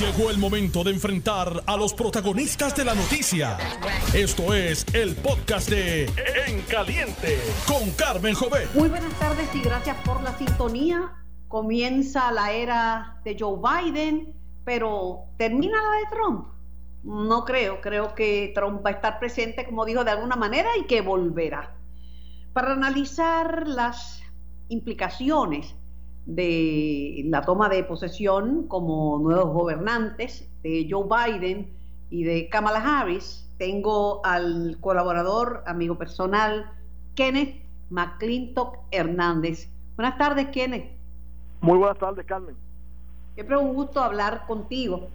Llegó el momento de enfrentar a los protagonistas de la noticia. Esto es el podcast de En Caliente con Carmen Jovet. Muy buenas tardes y gracias por la sintonía. Comienza la era de Joe Biden, pero ¿termina la de Trump? No creo, creo que Trump va a estar presente, como dijo, de alguna manera y que volverá. Para analizar las implicaciones de la toma de posesión como nuevos gobernantes de Joe Biden y de Kamala Harris, tengo al colaborador, amigo personal, Kenneth McClintock Hernández. Buenas tardes, Kenneth. Muy buenas tardes, Carmen. Siempre un gusto hablar contigo.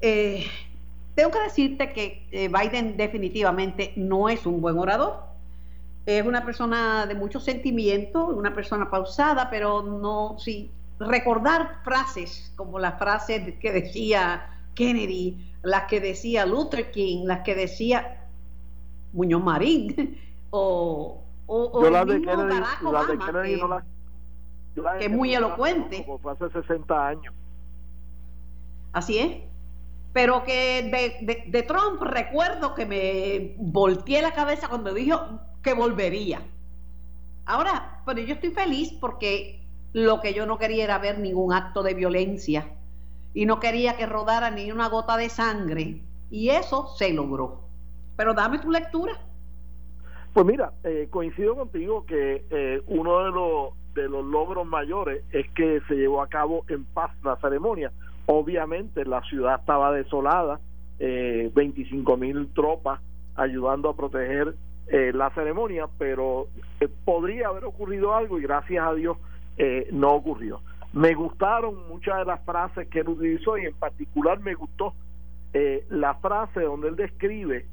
Eh, tengo que decirte que eh, Biden definitivamente no es un buen orador es una persona de mucho sentimiento, una persona pausada, pero no, sí, recordar frases como las frases que decía Kennedy, las que decía Luther King, las que decía Muñoz Marín, o, o, el mismo Barack Obama, que, es muy elocuente. Como hace 60 años. Así es. Pero que de, de Trump recuerdo que me volteé la cabeza cuando dijo volvería. Ahora, pero yo estoy feliz porque lo que yo no quería era ver ningún acto de violencia y no quería que rodara ni una gota de sangre y eso se logró. Pero dame tu lectura. Pues mira, eh, coincido contigo que eh, uno de los, de los logros mayores es que se llevó a cabo en paz la ceremonia. Obviamente la ciudad estaba desolada, eh, 25 mil tropas ayudando a proteger eh, la ceremonia, pero eh, podría haber ocurrido algo y gracias a Dios eh, no ocurrió. Me gustaron muchas de las frases que él utilizó y en particular me gustó la frase donde él describe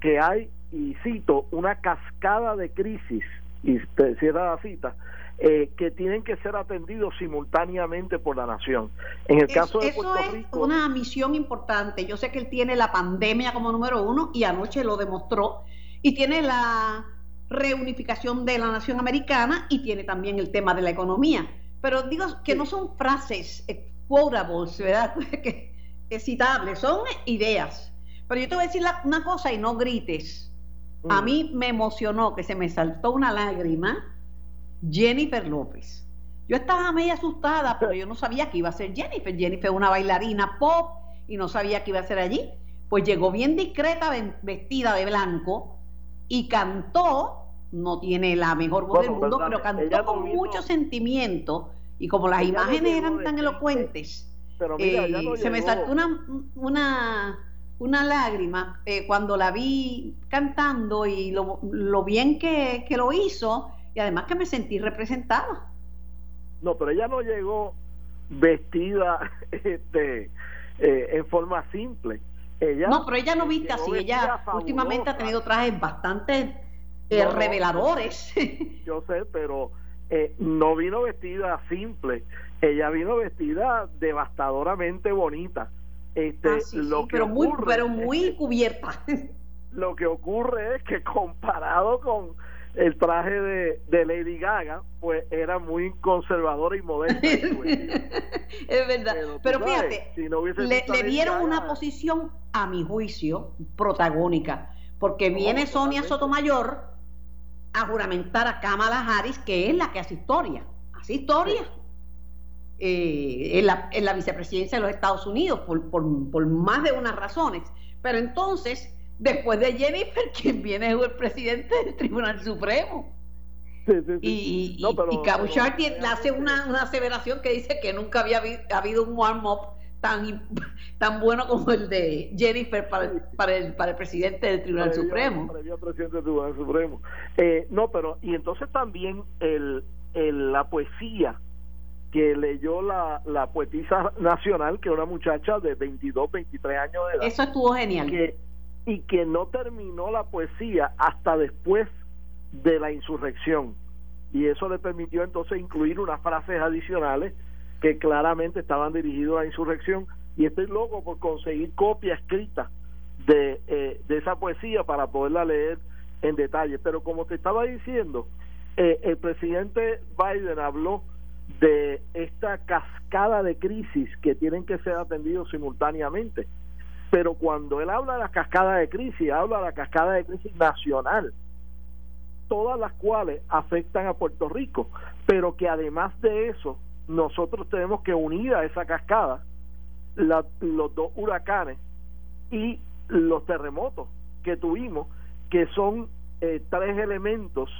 que hay, y cito, una cascada de crisis, y cierra la cita, que tienen que ser atendidos simultáneamente por la nación. En el caso de Puerto eso es una misión importante. Yo sé que él tiene la pandemia como número uno y anoche lo demostró y tiene la reunificación de la nación americana y tiene también el tema de la economía. Pero digo que no son frases quotables, ¿verdad? que, citables, son ideas. Pero yo te voy a decir una cosa y no grites. A mm. mí me emocionó que se me saltó una lágrima Jennifer López. Yo estaba medio asustada, pero yo no sabía que iba a ser Jennifer. Jennifer es una bailarina pop y no sabía que iba a ser allí. Pues llegó bien discreta, vestida de blanco, y cantó, no tiene la mejor voz del mundo, pero cantó con mucho sentimiento y como las imágenes eran tan elocuentes, eh, se me saltó una, una, una lágrima eh, cuando la vi cantando y lo, lo bien que, que, lo hizo y además que me sentí representada. No, pero ella no llegó vestida este, eh, en forma simple no, pero ella no viste así. Ella últimamente ha tenido trajes bastante eh, reveladores. yo sé, pero eh, no vino vestida simple. Ella vino vestida devastadoramente bonita. Este, ah, lo que pero muy, pero muy cubierta. Lo que ocurre es que comparado con el traje de, de, Lady Gaga, pues era muy conservador y moderno. es verdad. Pero, fíjate, le, dieron una posición, a mi juicio, protagónica, porque viene Sonia Sotomayor a juramentar a Kamala Harris, que es la que hace historia. Hace historia. Eh, en, la, en, la, vicepresidencia de los Estados Unidos, por, por, por más de unas razones. Pero entonces después de Jennifer, quien viene es el presidente del Tribunal Supremo. Sí, sí, sí. Y, no, hace una, una, aseveración que dice que nunca había habido un warm-up tan, tan bueno como el de Jennifer para el, para el, para el presidente del Tribunal Supremo. Para presidente del Tribunal Supremo. Eh, no, pero, y entonces también el, el, la poesía que leyó la, la poetisa nacional, que es una muchacha de 22, 23 años de edad. Eso estuvo genial. Que, y que no terminó la poesía hasta después de la insurrección. Y eso le permitió entonces incluir unas frases adicionales que claramente estaban dirigidas a la insurrección. Y estoy loco por conseguir copia escrita de, eh, de esa poesía para poderla leer en detalle. Pero como te estaba diciendo, eh, el presidente Biden habló de esta cascada de crisis que tienen que ser atendidos simultáneamente. Pero cuando él habla de la cascada de crisis, habla de la cascada de crisis nacional, todas las cuales afectan a Puerto Rico, pero que además de eso, nosotros tenemos que unir a esa cascada los dos huracanes y los terremotos que tuvimos, que son eh, tres elementos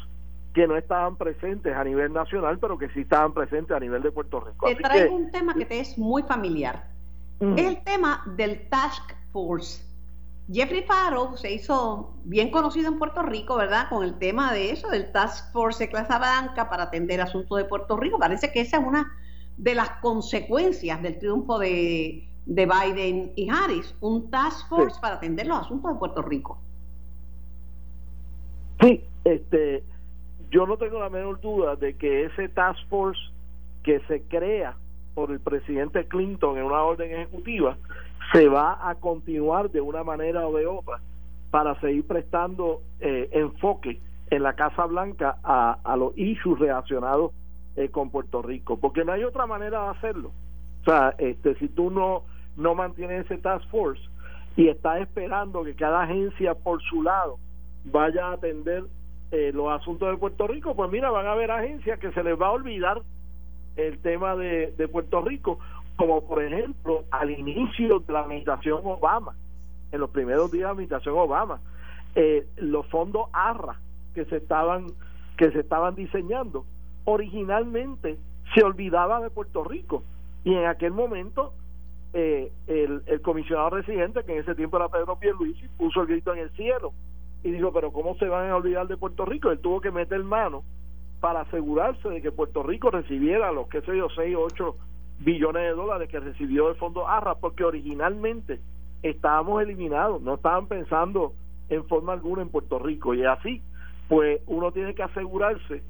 que no estaban presentes a nivel nacional, pero que sí estaban presentes a nivel de Puerto Rico. Te traigo un tema que te es muy familiar. Es el tema del Task Force. Jeffrey Farrow se hizo bien conocido en Puerto Rico, ¿verdad? Con el tema de eso, del Task Force de clase blanca para atender asuntos de Puerto Rico. Parece que esa es una de las consecuencias del triunfo de, Biden y Harris, un Task Force para atender los asuntos de Puerto Rico. Sí, este, yo no tengo la menor duda de que ese task force que se crea por el presidente Clinton en una orden ejecutiva se va a continuar de una manera o de otra para seguir prestando eh, enfoque en la Casa Blanca a, los issues relacionados eh, con Puerto Rico, porque no hay otra manera de hacerlo. O sea, este, si tú no, no mantienes ese task force y estás esperando que cada agencia por su lado vaya a atender eh, los asuntos de Puerto Rico, pues mira, van a haber agencias que se les va a olvidar el tema de, Puerto Rico, como por ejemplo al inicio de la administración Obama, en los primeros días de la administración Obama, eh, los fondos ARRA que se estaban que se estaban diseñando originalmente se olvidaba de Puerto Rico y en aquel momento eh, el, el comisionado residente que en ese tiempo era Pedro Pierluisi puso el grito en el cielo y dijo, pero ¿cómo se van a olvidar de Puerto Rico? Él tuvo que meter mano para asegurarse de que Puerto Rico recibiera los, qué sé yo, 6 o 8 billones de dólares que recibió el fondo ARRA, porque originalmente estábamos eliminados, no estaban pensando en forma alguna en Puerto Rico. Y así, pues uno tiene que asegurarse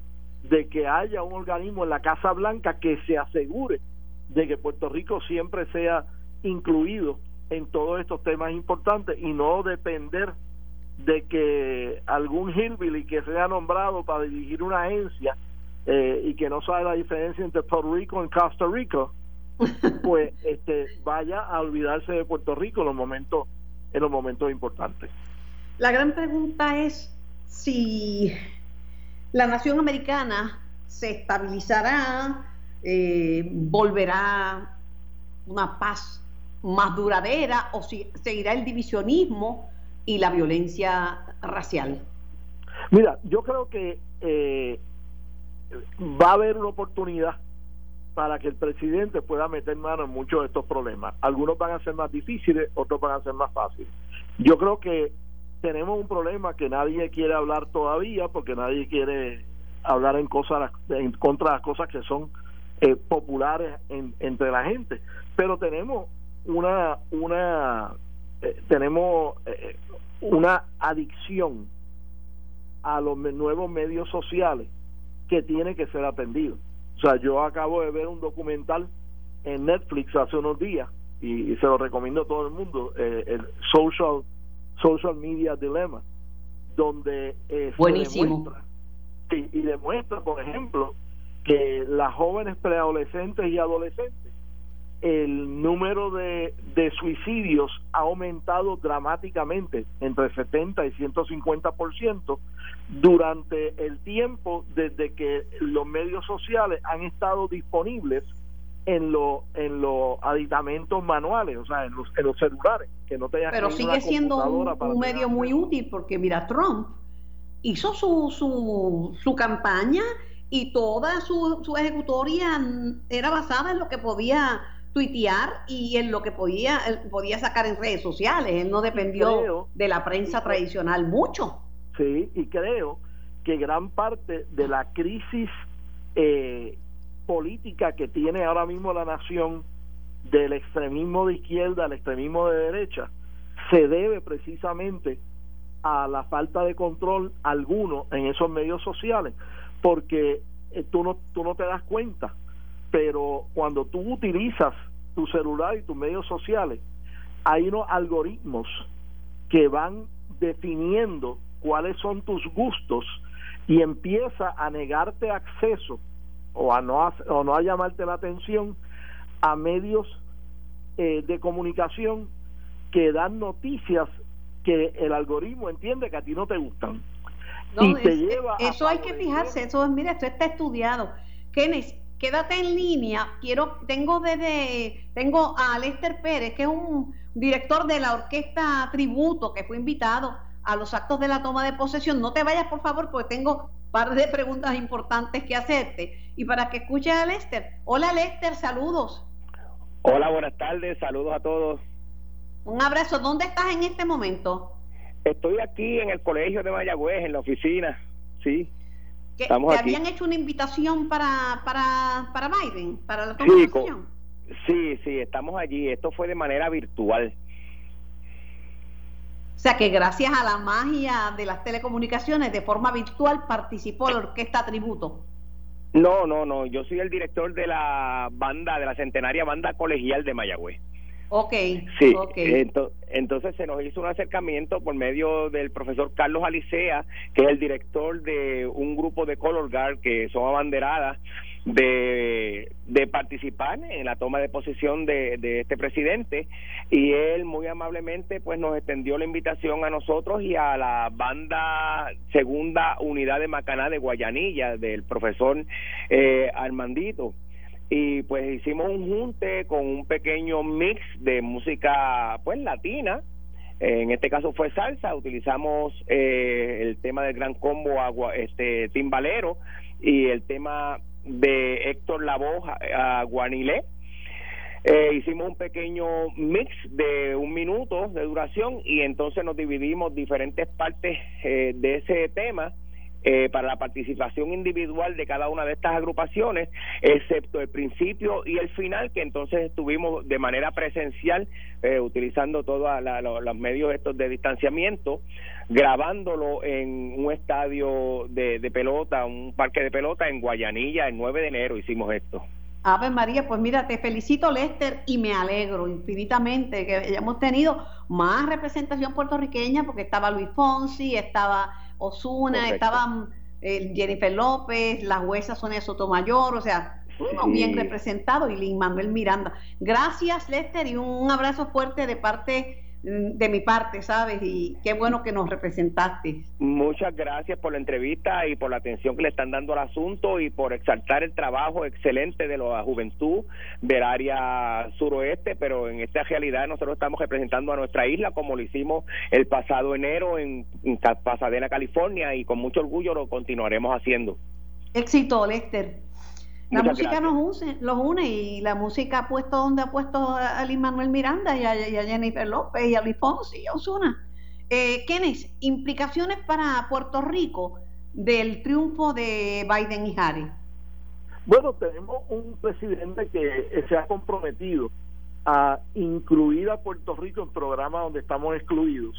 de que haya un organismo en la Casa Blanca que se asegure de que Puerto Rico siempre sea incluido en todos estos temas importantes y no depender de que algún hillbilly que sea nombrado para dirigir una agencia eh, y que no sabe la diferencia entre Puerto Rico y Costa Rica, pues este vaya a olvidarse de Puerto Rico en los momentos en los momentos importantes. La gran pregunta es si la nación americana se estabilizará, eh, volverá una paz más duradera o si seguirá el divisionismo y la violencia racial? Mira, yo creo que eh, va a haber una oportunidad para que el presidente pueda meter mano en muchos de estos problemas. Algunos van a ser más difíciles, otros van a ser más fáciles. Yo creo que tenemos un problema que nadie quiere hablar todavía porque nadie quiere hablar en cosas en contra de las cosas que son eh, populares entre la gente pero tenemos una una eh, tenemos una adicción a los nuevos medios sociales que tiene que ser atendido. O sea, yo acabo de ver un documental en Netflix hace unos días y, se lo recomiendo a todo el mundo, eh, el Social Social Media Dilemma, donde eh, demuestra y demuestra, por ejemplo, que las jóvenes preadolescentes y adolescentes el número de, de suicidios ha aumentado dramáticamente entre 70 y 150% durante el tiempo desde que los medios sociales han estado disponibles en los en los aditamentos manuales, o sea, en los, en los celulares, que no Pero sigue siendo un, medio muy útil porque mira, Trump hizo su, su, su campaña y toda su, su ejecutoria era basada en lo que podía tuitear y en lo que podía, podía sacar en redes sociales. Él no dependió de la prensa tradicional mucho. Sí, y creo que gran parte de la crisis eh, política que tiene ahora mismo la nación del extremismo de izquierda al extremismo de derecha se debe precisamente a la falta de control alguno en esos medios sociales porque eh, tú no tú no te das cuenta pero cuando tú utilizas tu celular y tus medios sociales, hay unos algoritmos que van definiendo cuáles son tus gustos y empieza a negarte acceso o a no, o no a llamarte la atención a medios eh, de comunicación que dan noticias que el algoritmo entiende que a ti no te gustan. y te lleva eso hay que fijarse, eso es, mira, esto está estudiado. Kenneth, quédate en línea. Quiero, tengo desde, tengo a Lester Pérez, que es un director de la orquesta Tributo, que fue invitado a los actos de la toma de posesión. No te vayas, por favor, porque tengo un par de preguntas importantes que hacerte. Y para que escuches a Lester. Hola, Lester, saludos. Hola, buenas tardes, saludos a todos. Un abrazo. ¿Dónde estás en este momento? Estoy aquí en el colegio de Mayagüez, en la oficina, sí. ¿Te habían hecho una invitación para, para, para Biden, para la toma sí, sí, sí, estamos allí. Esto fue de manera virtual. O sea que gracias a la magia de las telecomunicaciones, de forma virtual participó la orquesta Tributo. No, no, no. Yo soy el director de la banda, de la centenaria banda colegial de Mayagüez. Ok. Sí, entonces se nos hizo un acercamiento por medio del profesor Carlos Alicea, que es el director de un grupo de Color Guard que son abanderadas de, de participar en la toma de posesión de, de este presidente y él muy amablemente pues nos extendió la invitación a nosotros y a la banda segunda unidad de Macaná de Guayanilla del profesor eh, Armandito y pues hicimos un junte con un pequeño mix de música pues latina. En este caso fue salsa. Utilizamos eh, el tema del gran combo agua este timbalero y el tema de Héctor Lavoe a Guanilé. Eh, hicimos un pequeño mix de un minuto de duración y entonces nos dividimos diferentes partes eh, de ese tema eh, para la participación individual de cada una de estas agrupaciones, excepto el principio y el final, que entonces estuvimos de manera presencial eh, utilizando todos los medios estos de distanciamiento, grabándolo en un estadio de, de pelota, un parque de pelota en Guayanilla el 9 de enero hicimos esto. Ave María, pues mira, te felicito Lester y me alegro infinitamente que hayamos tenido más representación puertorriqueña porque estaba Luis Fonsi, estaba Osuna, estaban eh, Jennifer López, las huesas Sonia Sotomayor, o sea, uno bien representado y Lin Manuel Miranda. Gracias, Lester, y un abrazo fuerte de parte de mi parte, ¿sabes? Y qué bueno que nos representaste. Muchas gracias por la entrevista y por la atención que le están dando al asunto y por exaltar el trabajo excelente de la juventud del área suroeste, pero en esta realidad nosotros estamos representando a nuestra isla como lo hicimos el pasado enero en, Pasadena, California, y con mucho orgullo lo continuaremos haciendo. Éxito, Lester. La música nos une, los une y la música ha puesto donde ha puesto a Lin Manuel Miranda y a, Jennifer López y a Luis Fonsi y a Osuna. Eh, Kenneth, implicaciones para Puerto Rico del triunfo de Biden y Harris. Bueno, tenemos un presidente que se ha comprometido a incluir a Puerto Rico en programas donde estamos excluidos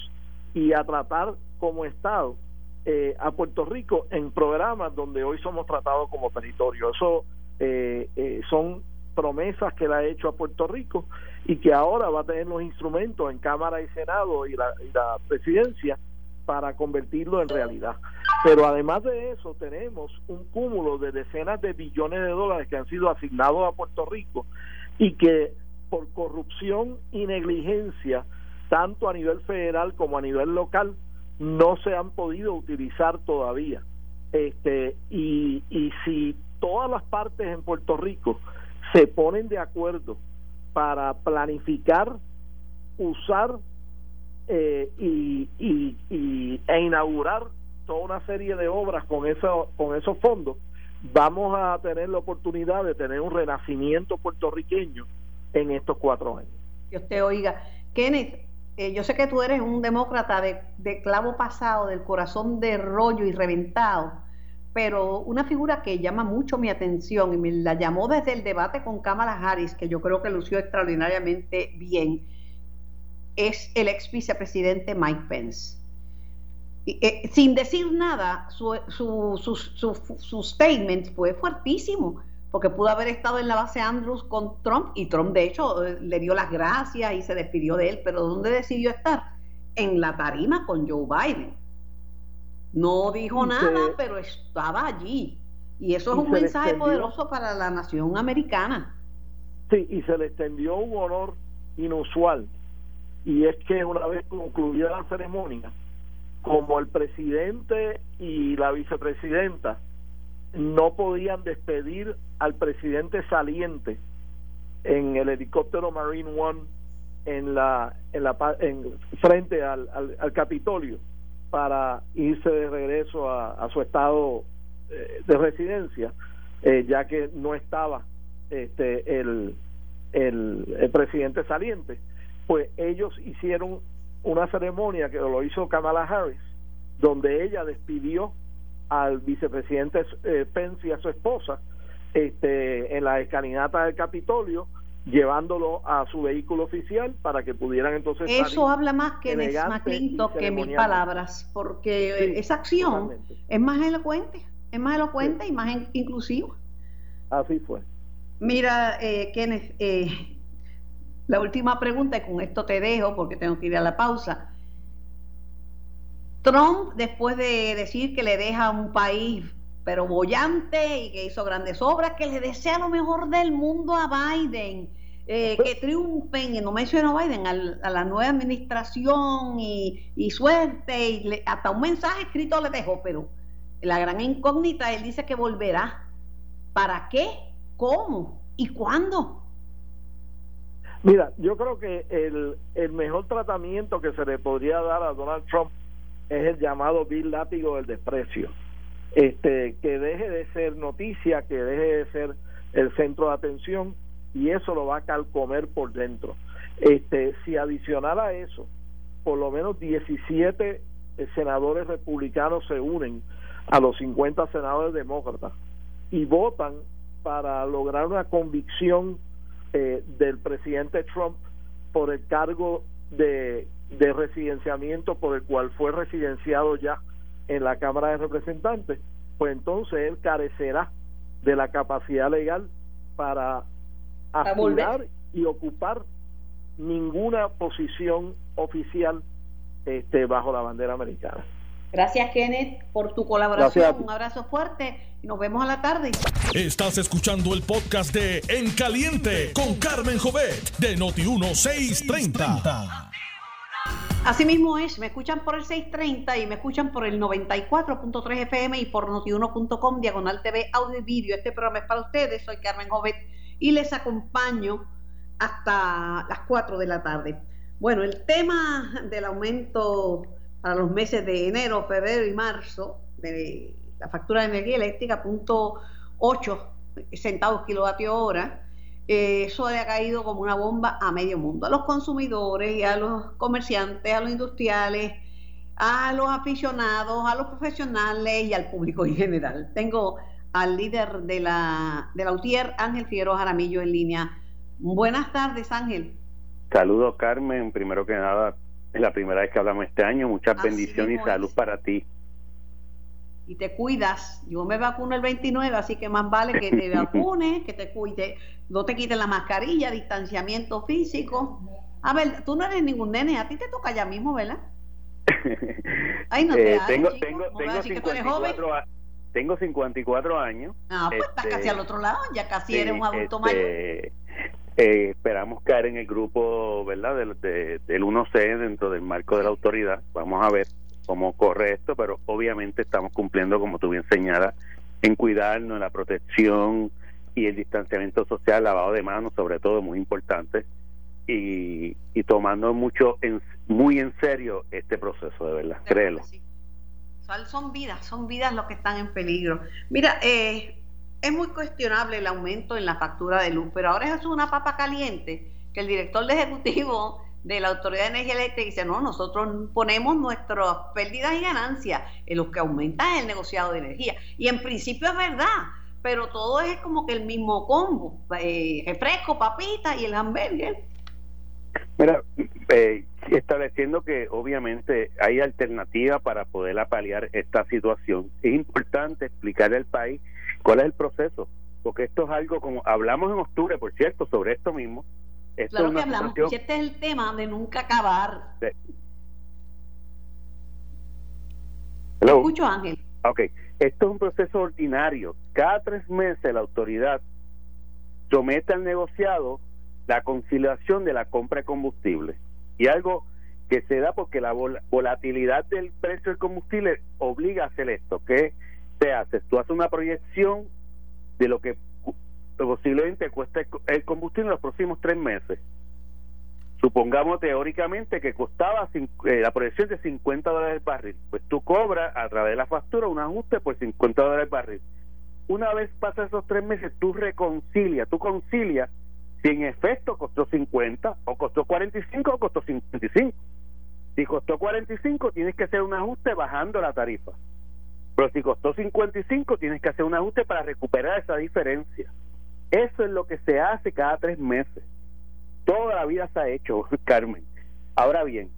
y a tratar como Estado eh, a Puerto Rico en programas donde hoy somos tratados como territorio. Eso eh, eh, son promesas que le ha hecho a Puerto Rico y que ahora va a tener los instrumentos en Cámara y Senado y la, presidencia para convertirlo en realidad. Pero además de eso tenemos un cúmulo de decenas de billones de dólares que han sido asignados a Puerto Rico y que por corrupción y negligencia, tanto a nivel federal como a nivel local, no se han podido utilizar todavía. Este, y, y si todas las partes en Puerto Rico se ponen de acuerdo para planificar, usar eh, y, y, e inaugurar toda una serie de obras con, eso, con esos fondos, vamos a tener la oportunidad de tener un renacimiento puertorriqueño en estos cuatro años. Dios te oiga. Kenneth, eh, yo sé que tú eres un demócrata de, de clavo pasado, del corazón de rollo y reventado pero una figura que llama mucho mi atención y me la llamó desde el debate con Kamala Harris, que yo creo que lució extraordinariamente bien, es el ex vicepresidente Mike Pence. Eh, sin decir nada, su, su, statement fue fuertísimo, porque pudo haber estado en la base Andrews con Trump y Trump de hecho eh, le dio las gracias y se despidió de él, pero ¿dónde decidió estar? En la tarima con Joe Biden. No dijo nada, pero estaba allí. Y eso es un mensaje poderoso para la nación americana. Sí, y se le extendió un honor inusual. Y es que una vez concluida la ceremonia, como el presidente y la vicepresidenta no podían despedir al presidente saliente en el helicóptero Marine One en la en la en frente al, al, Capitolio para irse de regreso a, su estado eh, de residencia eh, ya que no estaba este el, el, el presidente saliente pues ellos hicieron una ceremonia que lo hizo Kamala Harris donde ella despidió al vicepresidente eh, Pence y a su esposa este, en la escalinata del Capitolio llevándolo a su vehículo oficial para que pudieran entonces eso habla más que McClintock que mil palabras porque esa acción es más elocuente es más elocuente y más inclusiva. Así fue. Mira eh, Kenneth eh, la última pregunta y con esto te dejo porque tengo que ir a la pausa. Trump después de decir que le deja un país pero bollante y que hizo grandes obras, que le desea lo mejor del mundo a Biden, eh, que triunfen, y no menciono a Biden, a la nueva administración y, suerte, y hasta un mensaje escrito le dejó, pero la gran incógnita, él dice que volverá. ¿Para qué? ¿Cómo? ¿Y cuándo? Mira, yo creo que el, el mejor tratamiento que se le podría dar a Donald Trump es el llamado Bill Látigo del Desprecio este que deje de ser noticia, que deje de ser el centro de atención y eso lo va a calcomer por dentro. Este, si adicional a eso, por lo menos 17 eh, senadores republicanos se unen a los 50 senadores demócratas y votan para lograr una convicción eh, del presidente Trump por el cargo de, de residenciamiento por el cual fue residenciado ya en la Cámara de Representantes, pues entonces él carecerá de la capacidad legal para aspirar y ocupar ninguna posición oficial este, bajo la bandera americana. Gracias, Kenneth, por tu colaboración. Un abrazo fuerte y nos vemos a la tarde. Estás escuchando el podcast de En Caliente con Carmen Jovet de Noti 1630. Asimismo es, me escuchan por el 630 y me escuchan por el 94.3 FM y por notiuno.com, diagonal TV, audio y vídeo. Este programa es para ustedes, soy Carmen Jovet y les acompaño hasta las 4 de la tarde. Bueno, el tema del aumento para los meses de enero, febrero y marzo de la factura de energía eléctrica, punto 8 centavos kilovatio hora, eh, eso ha caído como una bomba a medio mundo, a los consumidores y a los comerciantes, a los industriales, a los aficionados, a los profesionales y al público en general. Tengo al líder de la, de la UTIER, Ángel Figueroa Jaramillo, en línea. Buenas tardes, Ángel. Saludos, Carmen. Primero que nada, es la primera vez que hablamos este año. Muchas bendiciones y salud para ti y te cuidas. Yo me vacuno el 29, así que más vale que te vacunes, que te cuide, no te quites la mascarilla, distanciamiento físico. A ver, tú no eres ningún nene, a ti te toca ya mismo, ¿verdad? Ay, no te eh, tengo, tengo, tengo, 54, tengo 54 años. Ah, pues estás casi este, al otro lado, ya casi eres un adulto mayor. Este, eh, esperamos caer en el grupo, ¿verdad? Del, del 1C dentro del marco de la autoridad. Vamos a ver cómo corre esto, pero obviamente estamos cumpliendo, como tú bien señalas, en cuidarnos, en la protección y el distanciamiento social, lavado de manos, sobre todo, muy importante, y, tomando mucho, en, muy en serio este proceso, de verdad, créelo. Son vidas, son vidas los que están en peligro. Mira, eh, es muy cuestionable el aumento en la factura de luz, pero ahora es una papa caliente que el director de ejecutivo de la Autoridad de Energía Eléctrica dice, no, nosotros ponemos nuestras pérdidas y ganancias en lo que aumenta el negociado de energía. Y en principio es verdad, pero todo es como que el mismo combo, eh, refresco, papita y el hamburger. Mira, eh, estableciendo que obviamente hay alternativas para poder apalear esta situación, es importante explicarle al país cuál es el proceso, porque esto es algo como hablamos en octubre, por cierto, sobre esto mismo, claro que hablamos, este es el tema de nunca acabar. escucho, Ángel. Ok, Esto es un proceso ordinario. Cada tres meses la autoridad somete al negociado la conciliación de la compra de combustible. Y algo que se da porque la volatilidad del precio del combustible obliga a hacer esto. ¿Qué se hace? Tú haces una proyección de lo que posiblemente cueste el combustible en los próximos tres meses. Supongamos teóricamente que costaba eh, la proyección de 50 dólares el barril. Pues tú cobras a través de la factura un ajuste por 50 dólares el barril. Una vez pasan esos tres meses, tú reconcilias, tú concilias si en efecto costó 50 o costó 45 o costó 55. Si costó 45, tienes que hacer un ajuste bajando la tarifa. Pero si costó 55, tienes que hacer un ajuste para recuperar esa diferencia. Eso es lo que se hace cada tres meses. Toda la vida se ha hecho, Carmen. Ahora bien,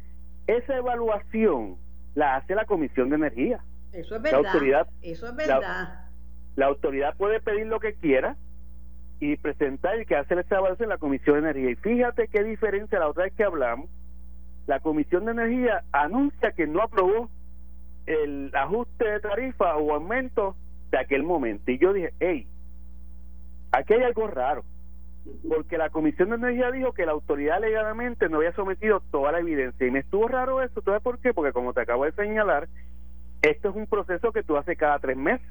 esa evaluación la hace la Comisión de Energía. Eso es verdad. La autoridad, Eso es verdad. La, autoridad puede pedir lo que quiera y presentar y que hace esa evaluación en la Comisión de Energía. Y fíjate qué diferencia la otra vez que hablamos. La Comisión de Energía anuncia que no aprobó el ajuste de tarifa o aumento de aquel momento. Y yo dije, hey, aquí hay algo raro porque la Comisión de Energía dijo que la autoridad legalmente no había sometido toda la evidencia. Y me estuvo raro eso. ¿Sabes por qué? Porque como te acabo de señalar, esto es un proceso que tú haces cada tres meses.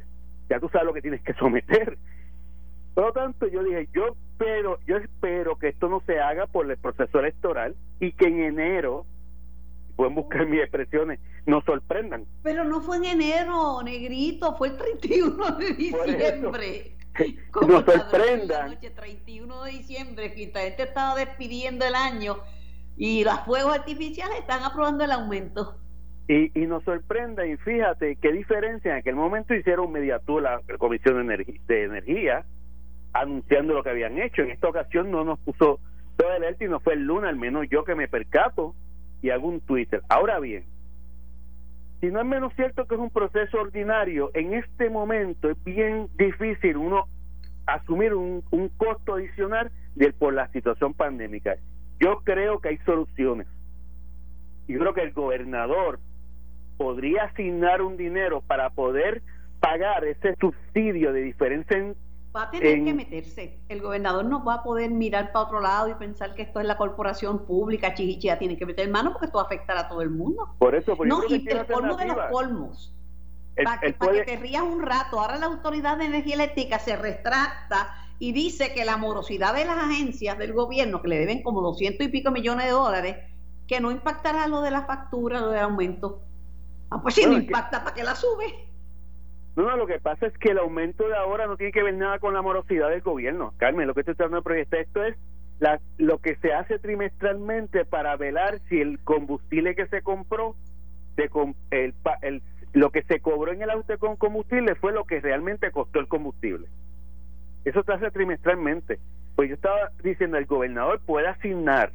Ya tú sabes lo que tienes que someter. Por lo tanto, yo dije, yo espero, yo espero que esto no se haga por el proceso electoral y que en enero, pueden buscar mis expresiones, nos sorprendan. Pero no fue en enero, negrito, fue el 31 de diciembre. nos sorprendan. Noche, 31 de diciembre, que la gente estaba despidiendo el año y los fuegos artificiales están aprobando el aumento. Y, y nos sorprenda, y fíjate qué diferencia, en aquel momento hicieron mediatura la Comisión de Energía, de Energía anunciando lo que habían hecho. En esta ocasión no nos puso todo el y no fue el lunes, al menos yo que me percato y hago un Twitter. Ahora bien, si no es menos cierto que es un proceso ordinario, en este momento es bien difícil uno asumir un, costo adicional por la situación pandémica. Yo creo que hay soluciones. Yo creo que el gobernador podría asignar un dinero para poder pagar ese subsidio de diferencia en Va a tener que meterse. El gobernador no va a poder mirar para otro lado y pensar que esto es la corporación pública, chichichia, tiene que meter mano porque esto va a afectar a todo el mundo. Por eso, por no, y el colmo de los colmos. para, que, te rías un rato, ahora la Autoridad de Energía Eléctrica se retracta y dice que la morosidad de las agencias del gobierno, que le deben como 200 y pico millones de dólares, que no impactará lo de la factura, lo del aumento. Ah, pues si no impacta, ¿para qué la sube? No, no, lo que pasa es que el aumento de ahora no tiene que ver nada con la morosidad del gobierno. Carmen, lo que estoy tratando de proyectar esto es la, lo que se hace trimestralmente para velar si el combustible que se compró, el, el, lo que se cobró en el auto con combustible fue lo que realmente costó el combustible. Eso se hace trimestralmente. Pues yo estaba diciendo, el gobernador puede asignar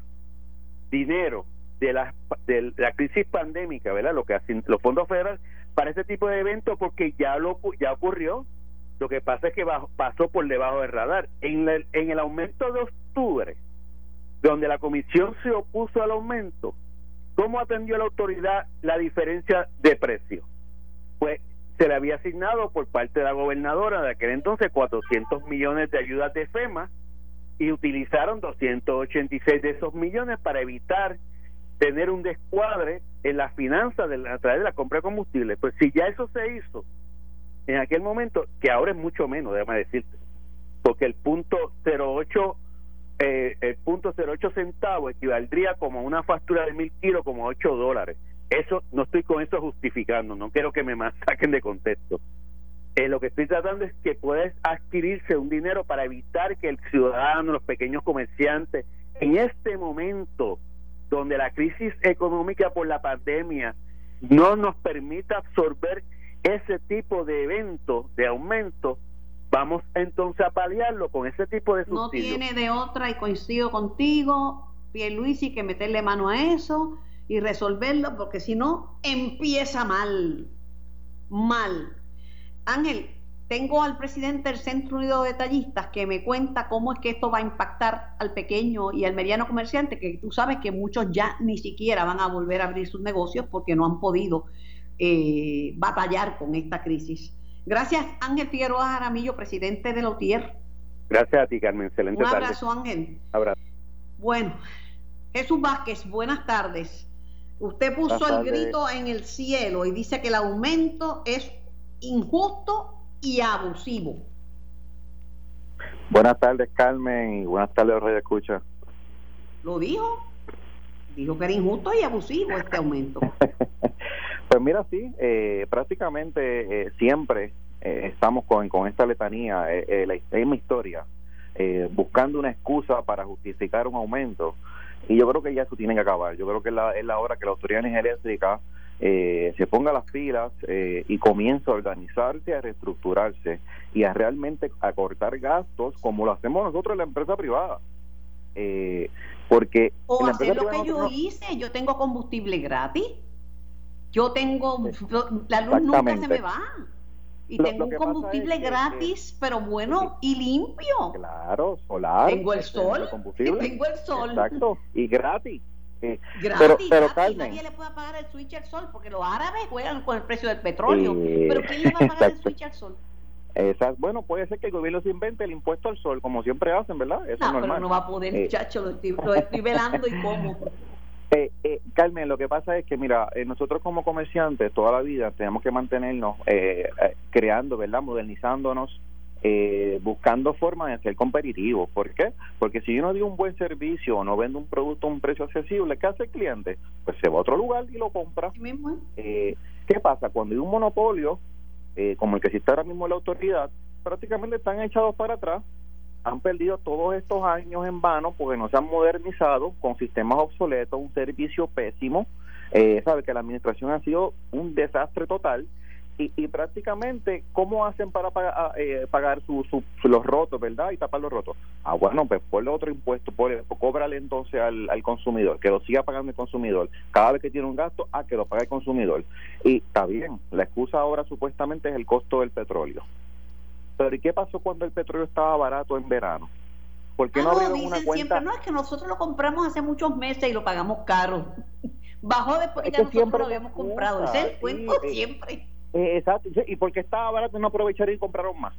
dinero de la, de la crisis pandémica, ¿verdad? Lo que los fondos federales para ese tipo de eventos porque ya lo ya ocurrió. Lo que pasa es que pasó por debajo del radar. En, en el aumento de octubre, donde la comisión se opuso al aumento, ¿cómo atendió la autoridad la diferencia de precio? Pues se le había asignado por parte de la gobernadora de aquel entonces 400 millones de ayudas de FEMA y utilizaron 286 de esos millones para evitar tener un descuadre en las finanzas de a través de la compra de combustible. Pues si ya eso se hizo en aquel momento, que ahora es mucho menos, déjame decirte, porque el punto 08 eh, el punto 08 centavos equivaldría como una factura de mil kilos como 8 dólares. Eso no estoy con eso justificando, no quiero que me saquen de contexto. Eh, lo que estoy tratando es que puedes adquirirse un dinero para evitar que el ciudadano, los pequeños comerciantes, en este momento donde la crisis económica por la pandemia no nos permita absorber ese tipo de eventos de aumento, vamos entonces a paliarlo con ese tipo de subsidios. No tiene de otra y coincido contigo, Pierluisi, que meterle mano a eso y resolverlo, porque si no, empieza mal, mal. Ángel, tengo al presidente del Centro Unido de Detallistas que me cuenta cómo es que esto va a impactar al pequeño y al mediano comerciante, que tú sabes que muchos ya ni siquiera van a volver a abrir sus negocios porque no han podido eh, batallar con esta crisis. Gracias, Ángel Figueroa Jaramillo, presidente de la UTIER. Gracias a ti, Carmen. Excelente Un abrazo, Ángel. Abrazo. Bueno, Jesús Vázquez, buenas tardes. Usted puso el grito en el cielo y dice que el aumento es injusto y abusivo. Buenas tardes, Carmen, y buenas tardes, Rey Escucha. ¿Lo dijo? Dijo que era injusto y abusivo este aumento. pues mira, sí, eh, prácticamente eh, siempre eh, estamos con, con esta letanía, la misma historia, buscando una excusa para justificar un aumento. Y yo creo que ya eso tiene que acabar. Yo creo que es la, es la hora que la Autoridad de Eléctrica se ponga las pilas y comience a organizarse, a reestructurarse y a realmente acortar gastos como lo hacemos nosotros en la empresa privada. Eh, porque o hacer lo que yo hice, yo tengo combustible gratis, yo tengo, la luz nunca se me va. Y tengo un combustible gratis, pero bueno y limpio. Claro, solar. Tengo el sol. Tengo el sol. Exacto. Y gratis. Eh, gratis, pero, nadie le puede pagar el switch al sol porque los árabes juegan con el precio del petróleo. pero ¿quién le va a pagar el switch al sol? bueno, puede ser que el gobierno se invente el impuesto al sol, como siempre hacen, ¿verdad? Eso no, es normal. pero no va a poder, eh, chacho, lo estoy, velando y cómo. Eh, eh, Carmen, lo que pasa es que, mira, eh, nosotros como comerciantes toda la vida tenemos que mantenernos creando, ¿verdad? Modernizándonos, buscando formas de ser competitivos. ¿Por qué? Porque si yo no doy un buen servicio o no vendo un producto a un precio accesible, ¿qué hace el cliente? Pues se va a otro lugar y lo compra. ¿Qué pasa? Cuando hay un monopolio, eh, como el que existe ahora mismo la autoridad, prácticamente están echados para atrás, han perdido todos estos años en vano porque no se han modernizado con sistemas obsoletos, un servicio pésimo, eh, sabe que la administración ha sido un desastre total y, prácticamente, ¿cómo hacen para pagar, ah, eh, pagar su, los rotos, verdad? Y tapar los rotos. Ah, bueno, pues ponle otro impuesto, ponle, cóbrale entonces al, consumidor, que lo siga pagando el consumidor. Cada vez que tiene un gasto, ah, que lo pague el consumidor. Y está bien, la excusa ahora supuestamente es el costo del petróleo. Pero ¿y qué pasó cuando el petróleo estaba barato en verano? ¿Por qué no, ah, abrieron una cuenta? Siempre, no, es que nosotros lo compramos hace muchos meses y lo pagamos caro. Bajó después que ya nosotros lo habíamos comprado. Ese es el cuento eh, siempre. Eh, exacto. ¿Y porque estaba barato no aprovecharon y compraron más?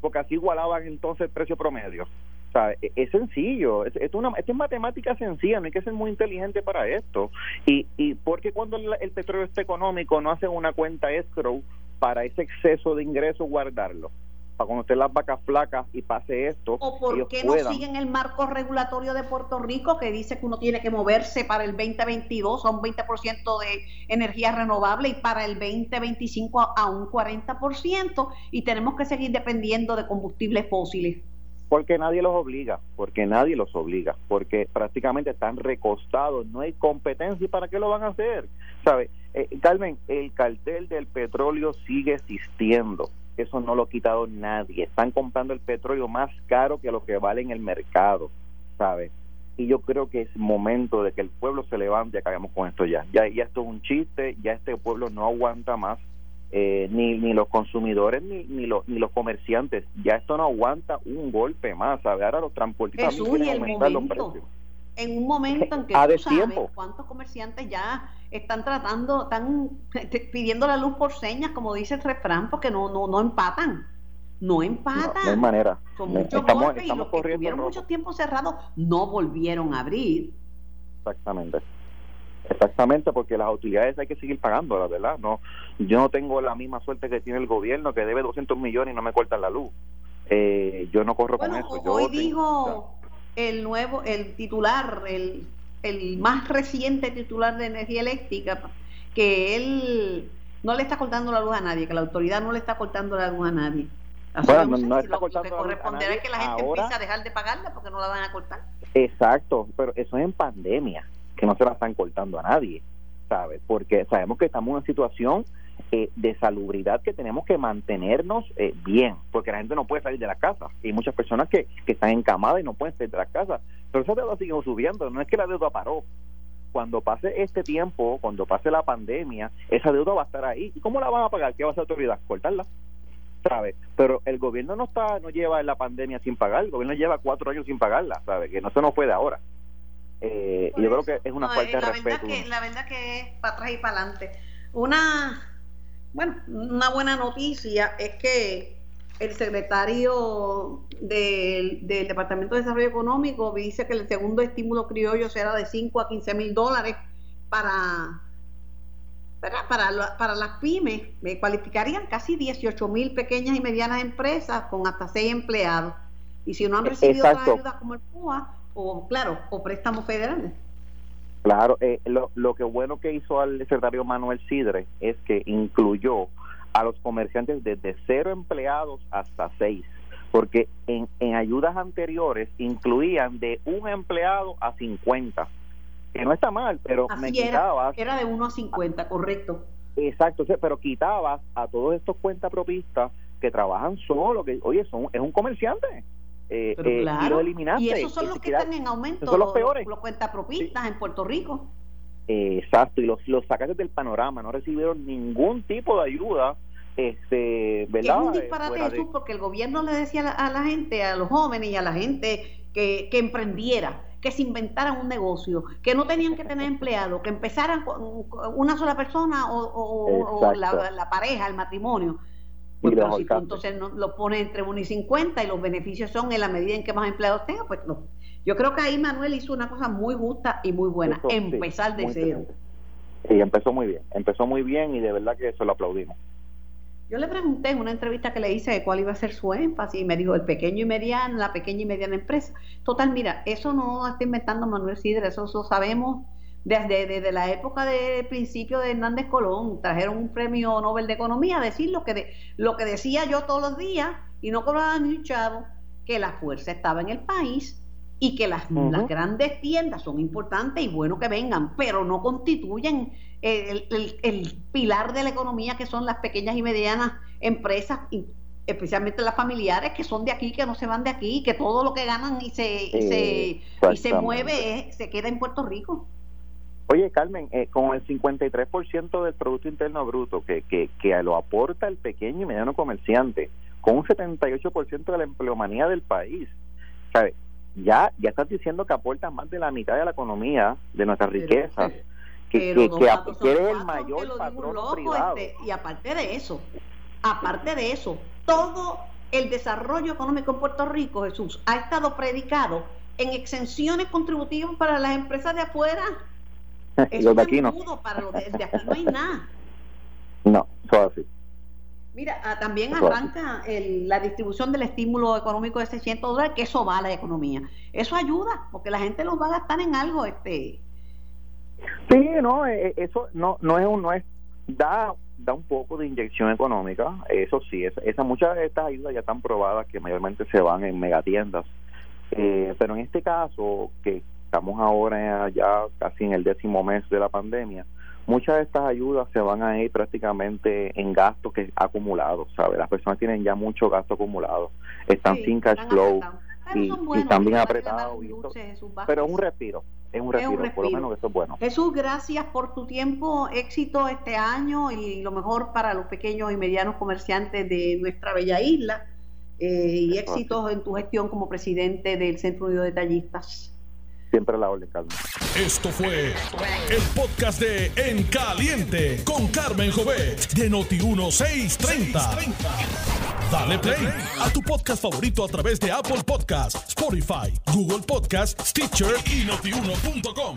Porque así igualaban entonces el precio promedio. O sea, e, es, sencillo, es, una, es matemática sencilla, no hay ser muy inteligente para esto. Y, y porque cuando el, petróleo está económico no hacen una cuenta escrow para ese exceso de ingresos guardarlo para cuando estén las vacas flacas y pase esto. ¿O por qué no siguen el marco regulatorio de Puerto Rico que dice que uno tiene que moverse para el 2022 a un 20% de energía renovable y para el 2025 a un 40% y tenemos que seguir dependiendo de combustibles fósiles? Porque nadie los obliga, porque nadie los obliga, porque prácticamente están recostados, no hay competencia y para qué lo van a hacer. ¿Sabe? Eh, Carmen, el cartel del petróleo sigue existiendo eso no lo ha quitado nadie. Están comprando el petróleo más caro que lo que vale en el mercado, ¿sabes? Y yo creo que es momento de que el pueblo se levante y acabemos con esto ya. Ya, ya esto es un chiste, ya este pueblo no aguanta más, eh, ni, ni los consumidores ni, ni, los, ni los comerciantes. Ya esto no aguanta un golpe más, ¿sabes? Ahora los transportistas quieren aumentar los precios en un momento en que tú sabes cuántos comerciantes ya están tratando, están pidiendo la luz por señas, como dice el refrán, porque no, no, no empatan. No empatan. No, hay manera. Son muchos golpes y los que tuvieron mucho tiempo cerrados no volvieron a abrir. Exactamente. Exactamente, porque las utilidades hay que seguir pagando, la verdad. No, yo no tengo la misma suerte que tiene el gobierno, que debe 200 millones y no me cortan la luz. Eh, yo no corro con eso. Yo hoy dijo el nuevo, el titular, el, el más reciente titular de energía eléctrica, que él no le está cortando la luz a nadie, que la autoridad no le está cortando la luz a nadie. bueno, no, está cortando que corresponderá es que la gente empiece a dejar de pagarla porque no la van a cortar. Exacto, pero eso es en pandemia, que no se la están cortando a nadie, ¿sabes? Porque sabemos que estamos en una situación eh, de salubridad que tenemos que mantenernos eh, bien, porque la gente no puede salir de la casa. hay muchas personas que, que están encamadas y no pueden salir de la casa. Pero esa deuda sigue subiendo, no es que la deuda paró. Cuando pase este tiempo, cuando pase la pandemia, esa deuda va a estar ahí. ¿Y cómo la van a pagar? ¿Qué va a hacer la autoridad? Cortarla. ¿Sabe? Pero el gobierno no está no lleva la pandemia sin pagar, el gobierno lleva cuatro años sin pagarla, ¿sabe? Que no se nos fue de ahora. Eh, y yo creo que es una falta de respeto. Que, la verdad que es para atrás y para adelante. Una bueno, una buena noticia es que el secretario del, Departamento de Desarrollo Económico dice que el segundo estímulo criollo será de 5 a 15 mil dólares para, para, para, las pymes. Me cualificarían casi 18 mil pequeñas y medianas empresas con hasta 6 empleados. Y si no han recibido otras ayudas como el PUA, o claro, o préstamos federales. Claro, eh, lo, lo que bueno que hizo el secretario Manuel Sidre es que incluyó a los comerciantes desde cero empleados hasta seis, porque en, en ayudas anteriores incluían de un empleado a 50, que no está mal, pero me quitabas... Era de uno a 50, correcto. Exacto, pero quitabas a todos estos cuentapropistas que trabajan solo, que oye, son, es un comerciante. Eh, eh, y los eliminaste. Y esos son los que están en aumento, son los peores. Los cuentapropistas en Puerto Rico. exacto, y los, los sacaste del panorama, no recibieron ningún tipo de ayuda este, ¿verdad? Es un disparate Jesús porque el gobierno le decía a la, gente, a los jóvenes y a la gente que, que emprendiera, que se inventaran un negocio, que no tenían que tener empleados, que empezaran con una sola persona o, la, pareja, el matrimonio. Pues, pero si tú entonces no, lo pones entre 1 y 50 y los beneficios son en la medida en que más empleados tenga, pues no. Yo creo que ahí Manuel hizo una cosa muy justa y muy buena, empezar de cero. Sí, empezó muy bien, empezó muy bien y de verdad que eso lo aplaudimos. Yo le pregunté en una entrevista que le hice de cuál iba a ser su énfasis y me dijo el pequeño y mediano, la pequeña y mediana empresa. Total, mira, eso no está inventando Manuel Sidre, eso lo sabemos desde, desde la época de principio de Hernández Colón. Trajeron un premio Nobel de Economía a decir lo que, lo que decía yo todos los días y no cobraba ni un chavo, que la fuerza estaba en el país y que las, las grandes tiendas son importantes y bueno que vengan, pero no constituyen el, pilar de la economía que son las pequeñas y medianas empresas, especialmente las familiares que son de aquí, que no se van de aquí, que todo lo que ganan y se, y se, y se mueve se queda en Puerto Rico. Oye, Carmen, eh, con el 53% del Producto Interno Bruto que, que, que lo aporta el pequeño y mediano comerciante, con un 78% de la empleomanía del país, ¿sabes? Ya, ya estás diciendo que aporta más de la mitad de la economía, de nuestras riquezas que, que, el mayor patrón privado. Este, y aparte de eso, aparte de eso, todo el desarrollo económico en Puerto Rico, Jesús, ha estado predicado en exenciones contributivas para las empresas de afuera. Eso de aquí no. Para los de, aquí no hay nada. No, eso así. Mira, ah, también arranca la distribución del estímulo económico de 600 dólares, que eso va a la economía. Eso ayuda, porque la gente los va a gastar en algo, este Sí, no, eh, eh, eso no, no es un, no es, da, da un poco de inyección económica, eso sí, esa, muchas de estas ayudas ya están probadas que mayormente se van en megatiendas, eh, pero en este caso, que estamos ahora ya casi en el décimo mes de la pandemia, muchas de estas ayudas se van a ir prácticamente en gastos que acumulados, ¿sabes? Las personas tienen ya mucho gasto acumulado, están sin cash flow y, están bien apretados, pero es un respiro, es un respiro, por lo menos eso es bueno. Jesús, gracias por tu tiempo, éxito este año y lo mejor para los pequeños y medianos comerciantes de nuestra bella isla eh, y éxitos en tu gestión como presidente del Centro Unido de Tallistas. Siempre a la orden, Carmen. Esto fue el podcast de En Caliente con Carmen Jovet de Noti1630. Dale play a tu podcast favorito a través de Apple Podcasts, Spotify, Google Podcasts, Stitcher y notiuno.com.